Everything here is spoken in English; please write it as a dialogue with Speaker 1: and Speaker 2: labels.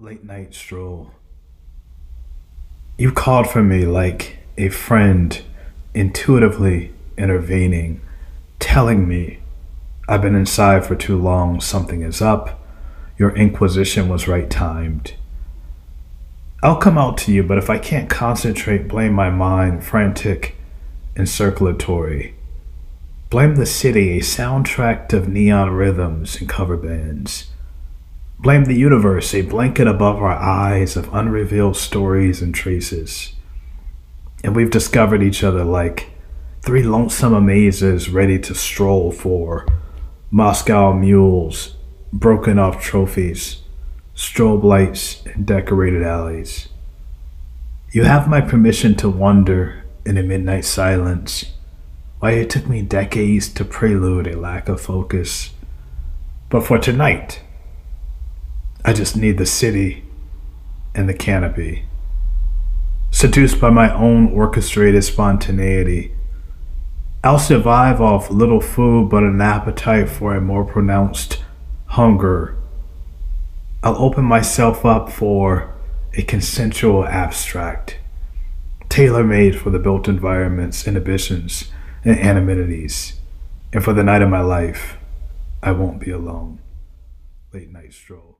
Speaker 1: late night stroll. You called for me like a friend, intuitively intervening, telling me I've been inside for too long, something is up, your inquisition was right timed. I'll come out to you, but if I can't concentrate, blame my mind, frantic and circulatory. Blame the city, a soundtrack of neon rhythms and cover bands. Blame the universe, a blanket above our eyes of unrevealed stories and traces. And we've discovered each other like three lonesome amazes ready to stroll for Moscow mules, broken off trophies, strobe lights, and decorated alleys. You have my permission to wonder in a midnight silence why it took me decades to prelude a lack of focus. But for tonight, I just need the city and the canopy. Seduced by my own orchestrated spontaneity, I'll survive off little food but an appetite for a more pronounced hunger. I'll open myself up for a consensual abstract, tailor made for the built environment's inhibitions and anonymity. And for the night of my life, I won't be alone. Late night stroll.